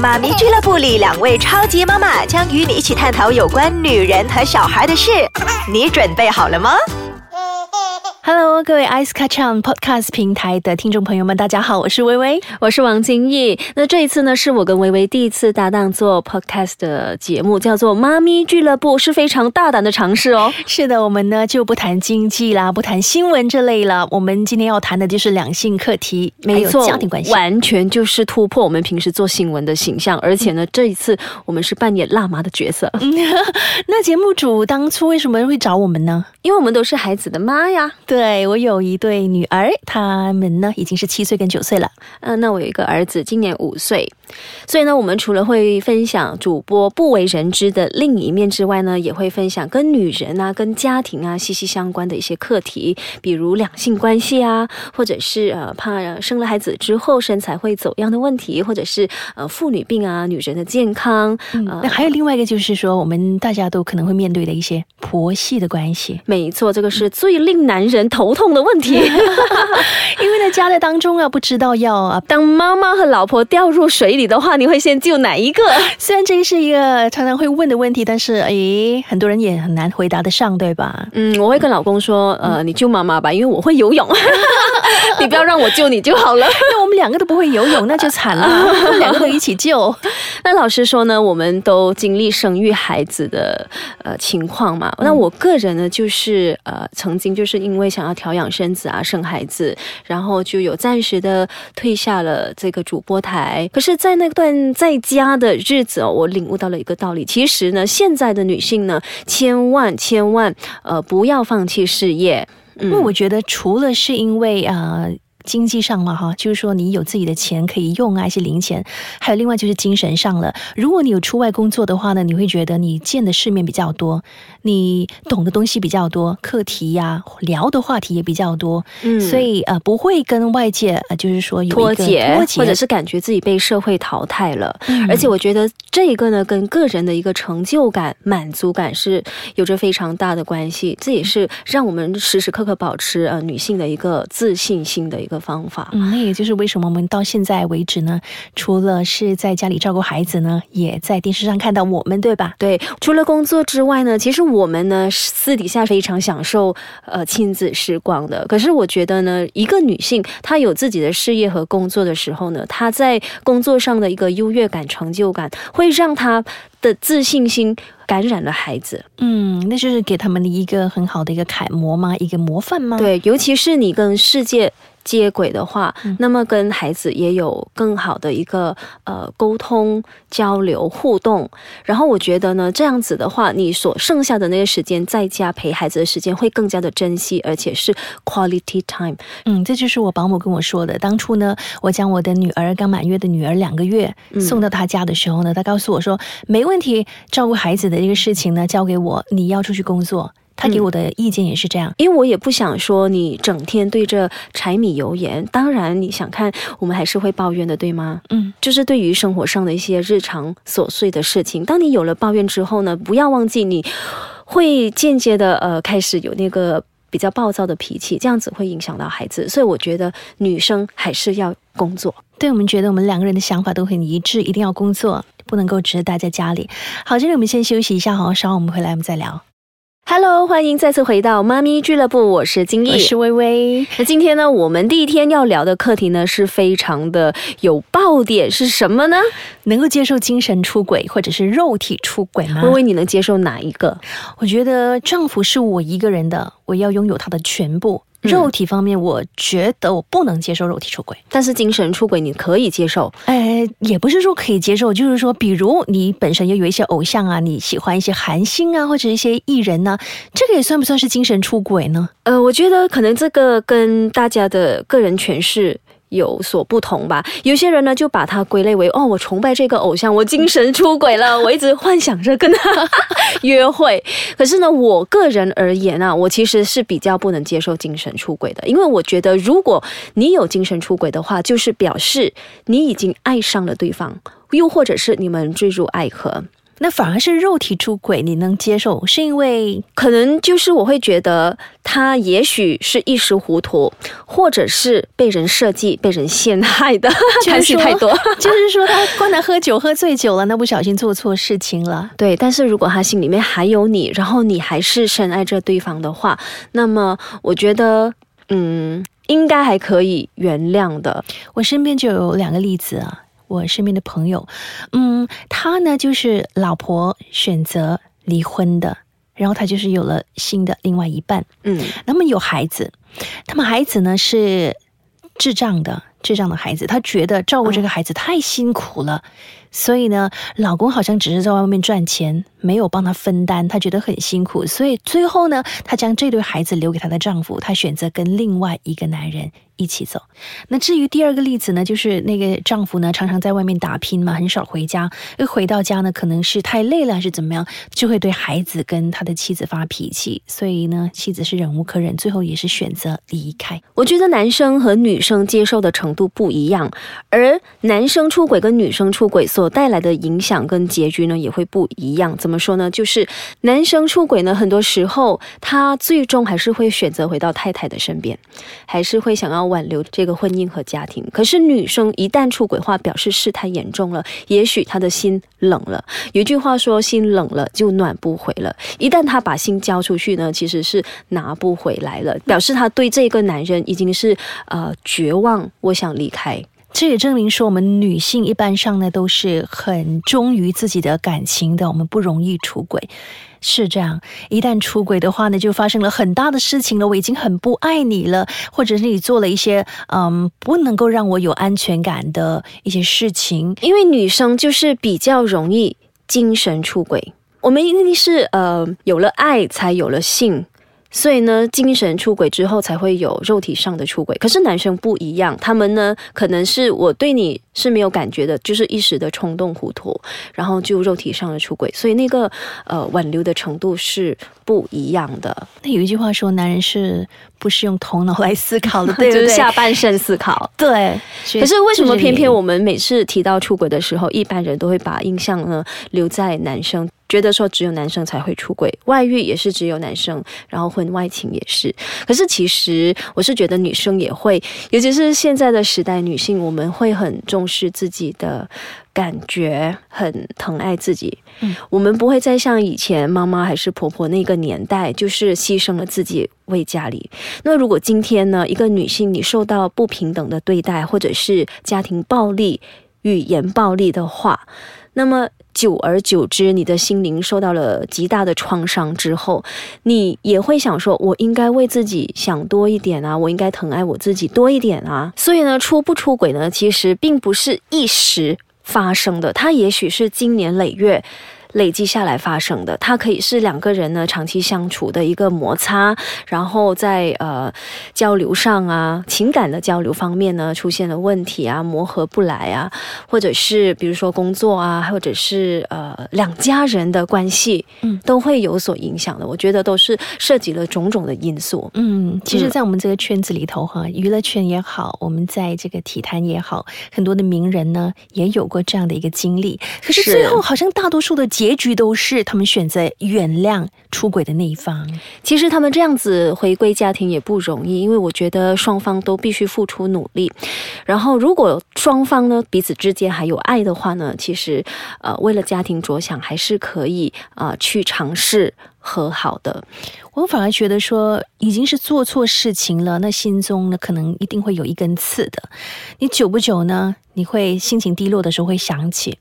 妈咪俱乐部里两位超级妈妈将与你一起探讨有关女人和小孩的事，你准备好了吗？？Hello，各位 Ice Catch On Podcast 平台的听众朋友们，大家好，我是微微，我是王金毅。那这一次呢，是我跟微微第一次搭档做 Podcast 的节目，叫做《妈咪俱乐部》，是非常大胆的尝试哦。是的，我们呢就不谈经济啦，不谈新闻这类了。我们今天要谈的就是两性课题，没错，家庭关系，完全就是突破我们平时做新闻的形象。而且呢，这一次我们是扮演辣妈的角色。那节目组当初为什么会找我们呢？因为我们都是孩子的妈呀。对我有一对女儿，他们呢已经是七岁跟九岁了。嗯，那我有一个儿子，今年五岁。所以呢，我们除了会分享主播不为人知的另一面之外呢，也会分享跟女人啊、跟家庭啊息息相关的一些课题，比如两性关系啊，或者是呃怕生了孩子之后身材会走样的问题，或者是呃妇女病啊、女人的健康。嗯，那还有另外一个就是说，我们大家都可能会面对的一些婆媳的关系。没错，这个是最令男人头痛的问题，因为在家的当中啊，不知道要啊，当妈妈和老婆掉入水里的话，你会先救哪一个？虽然这是一个常常会问的问题，但是诶，很多人也很难回答得上，对吧？嗯，我会跟老公说，呃，你救妈妈吧，因为我会游泳，你不要让我救你就好了。那我们两个都不会游泳，那就惨了，我们两个都一起救。那老实说呢，我们都经历生育孩子的呃情况嘛。那我个人呢，就是呃，曾经就是因为想要调养身子啊，生孩子，然后就有暂时的退下了这个主播台。可是，在那段在家的日子哦，我领悟到了一个道理。其实呢，现在的女性呢，千万千万呃不要放弃事业。因为我觉得，除了是因为呃。经济上嘛，哈，就是说你有自己的钱可以用啊，一些零钱，还有另外就是精神上了。如果你有出外工作的话呢，你会觉得你见的世面比较多，你懂的东西比较多，课题呀，聊的话题也比较多，嗯，所以呃，不会跟外界呃，就是说有脱节，或者是感觉自己被社会淘汰了。而且我觉得这一个呢，跟个人的一个成就感、满足感是有着非常大的关系。这也是让我们时时刻刻保持呃女性的一个自信心的一个。方法，嗯，那也就是为什么我们到现在为止呢，除了是在家里照顾孩子呢，也在电视上看到我们，对吧？对，除了工作之外呢，其实我们呢私底下非常享受呃亲子时光的。可是我觉得呢，一个女性她有自己的事业和工作的时候呢，她在工作上的一个优越感、成就感，会让她的自信心。感染了孩子，嗯，那就是给他们的一个很好的一个楷模吗？一个模范吗？对，尤其是你跟世界接轨的话，那么跟孩子也有更好的一个呃沟通、交流、互动。然后我觉得呢，这样子的话，你所剩下的那个时间在家陪孩子的时间会更加的珍惜，而且是 quality time。嗯，这就是我保姆跟我说的。当初呢，我将我的女儿刚满月的女儿两个月送到她家的时候呢，她告诉我说没问题，照顾孩子的。这个事情呢，交给我。你要出去工作，他给我的意见也是这样，因为我也不想说你整天对着柴米油盐。当然，你想看，我们还是会抱怨的，对吗？嗯，就是对于生活上的一些日常琐碎的事情，当你有了抱怨之后呢，不要忘记你会间接的呃开始有那个比较暴躁的脾气，这样子会影响到孩子。所以我觉得女生还是要工作。对我们觉得我们两个人的想法都很一致，一定要工作。不能够只是待在家里。好，这里我们先休息一下好，稍后我们回来我们再聊。Hello，欢迎再次回到妈咪俱乐部，我是金毅，我是微微。那今天呢，我们第一天要聊的课题呢，是非常的有爆点，是什么呢？能够接受精神出轨或者是肉体出轨吗？微微，你能接受哪一个？我觉得丈夫是我一个人的，我要拥有他的全部。肉体方面，我觉得我不能接受肉体出轨，但是精神出轨你可以接受。哎，也不是说可以接受，就是说，比如你本身又有一些偶像啊，你喜欢一些韩星啊，或者一些艺人呢，这个也算不算是精神出轨呢？呃，我觉得可能这个跟大家的个人诠释。有所不同吧？有些人呢，就把它归类为哦，我崇拜这个偶像，我精神出轨了，我一直幻想着跟他 约会。可是呢，我个人而言啊，我其实是比较不能接受精神出轨的，因为我觉得，如果你有精神出轨的话，就是表示你已经爱上了对方，又或者是你们坠入爱河。那反而是肉体出轨你能接受，是因为可能就是我会觉得他也许是一时糊涂，或者是被人设计、被人陷害的，就是太多。就是说他关他喝酒喝醉酒了，那不小心做错事情了。对，但是如果他心里面还有你，然后你还是深爱着对方的话，那么我觉得，嗯，应该还可以原谅的。我身边就有两个例子啊，我身边的朋友，嗯，他呢就是老婆选择离婚的，然后他就是有了新的另外一半，嗯，那么有孩子，他们孩子呢是智障的，智障的孩子，他觉得照顾这个孩子太辛苦了，所以呢，老公好像只是在外面赚钱，没有帮他分担，他觉得很辛苦，所以最后呢，她将这对孩子留给她的丈夫，她选择跟另外一个男人一起走。那至于第二个例子呢，就是那个丈夫呢，常常在外面打拼嘛，很少回家，一回到家呢，可能是太累了还是怎么样，就会对孩子跟他的妻子发脾气，所以呢，妻子是忍无可忍，最后也是选择离开。我觉得男生和女生接受的程度不一样，而男生出轨跟女生出轨所带来的影响跟结局呢也会不一样。怎么说呢？就是男生出轨呢，很多时候他最终还是会选择回到太太的身边，还是会想要挽留这个婚姻和家庭。可是女生一旦出轨话，表示事态严重了，也许她的心冷了。有句话说，心冷了就暖不回了。一旦她把心交出去呢，其实是拿不回来了，表示她对这个男人已经是呃绝望，我想离开。这也证明说，我们女性一般上呢都是很忠于自己的感情的，我们不容易出轨。是这样，一旦出轨的话呢，就发生了很大的事情了。我已经很不爱你了，或者是你做了一些嗯不能够让我有安全感的一些事情。因为女生就是比较容易精神出轨，我们一定是呃有了爱才有了性。所以呢，精神出轨之后才会有肉体上的出轨。可是男生不一样，他们呢可能是我对你是没有感觉的，就是一时的冲动糊涂，然后就肉体上的出轨。所以那个呃挽留的程度是不一样的。那有一句话说，男人是不是用头脑来思考的，对不就是对？下半身思考。对。可是为什么偏偏？我们每次提到出轨的时候，一般人都会把印象呢留在男生，觉得说只有男生才会出轨，外遇也是只有男生，然后婚外情也是。可是其实我是觉得女生也会，尤其是现在的时代，女性我们会很重视自己的感觉，很疼爱自己。嗯，我们不会再像以前妈妈还是婆婆那个年代，就是牺牲了自己为家里。那如果今天呢，一个女性你受到不平等的对待，或者是家庭暴力、语言暴力的话，那么久而久之，你的心灵受到了极大的创伤之后，你也会想说，我应该为自己想多一点啊，我应该疼爱我自己多一点啊。所以呢，出不出轨呢，其实并不是一时发生的，它也许是经年累月。累积下来发生的，它可以是两个人呢长期相处的一个摩擦，然后在呃交流上啊，情感的交流方面呢出现了问题啊，磨合不来啊，或者是比如说工作啊，或者是呃两家人的关系，嗯都会有所影响的。我觉得都是涉及了种种的因素。嗯，其实，嗯在我们这个圈子里头哈，娱乐圈也好，我们在这个体坛也好，很多的名人呢也有过这样的一个经历。可是是最后，好像大多数的结局都是他们选择原谅出轨的那一方。其实他们这样子回归家庭也不容易，因为我觉得双方都必须付出努力。然后，如果双方呢彼此之间还有爱的话呢，其实呃为了家庭着想，还是可以啊、呃去尝试和好的。我反而觉得说，已经是做错事情了，那心中呢可能一定会有一根刺的。你久不久呢，你会心情低落的时候会想起，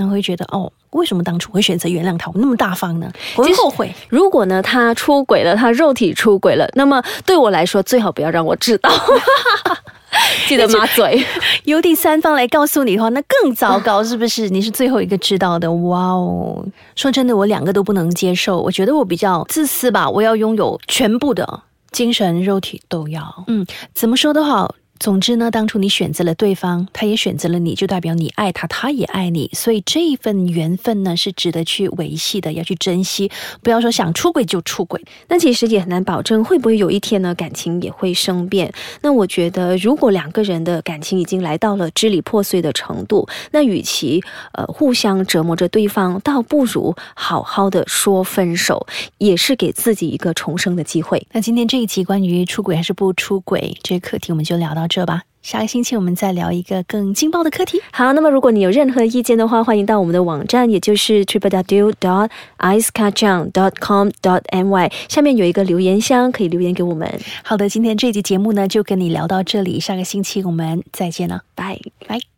那会觉得哦，为什么当初会选择原谅他？我那么大方呢？我会后悔。如果呢他出轨了，他肉体出轨了，那么对我来说最好不要让我知道。记得抹嘴。由第三方来告诉你的话，那更糟糕，是不是？你是最后一个知道的。哇哦，说真的，我两个都不能接受。我觉得我比较自私吧，我要拥有全部的精神、肉体都要。嗯，怎么说都好。总之呢，当初你选择了对方，他也选择了你，就代表你爱他，他也爱你，所以这一份缘分呢是值得去维系的，要去珍惜，不要说想出轨就出轨。那其实也很难保证会不会有一天呢感情也会生变。那我觉得，如果两个人的感情已经来到了支离破碎的程度，那与其呃互相折磨着对方，倒不如好好的说分手，也是给自己一个重生的机会。那今天这一期关于出轨还是不出轨这个课题，我们就聊到这吧。下个星期我们再聊一个更劲爆的课题。好，那么如果你有任何意见的话，欢迎到我们的网站，也就是 triple w dot icekachang dot com dot my，下面有一个留言箱，可以留言给我们。好的，今天这期节目呢就跟你聊到这里，下个星期我们再见了，拜拜。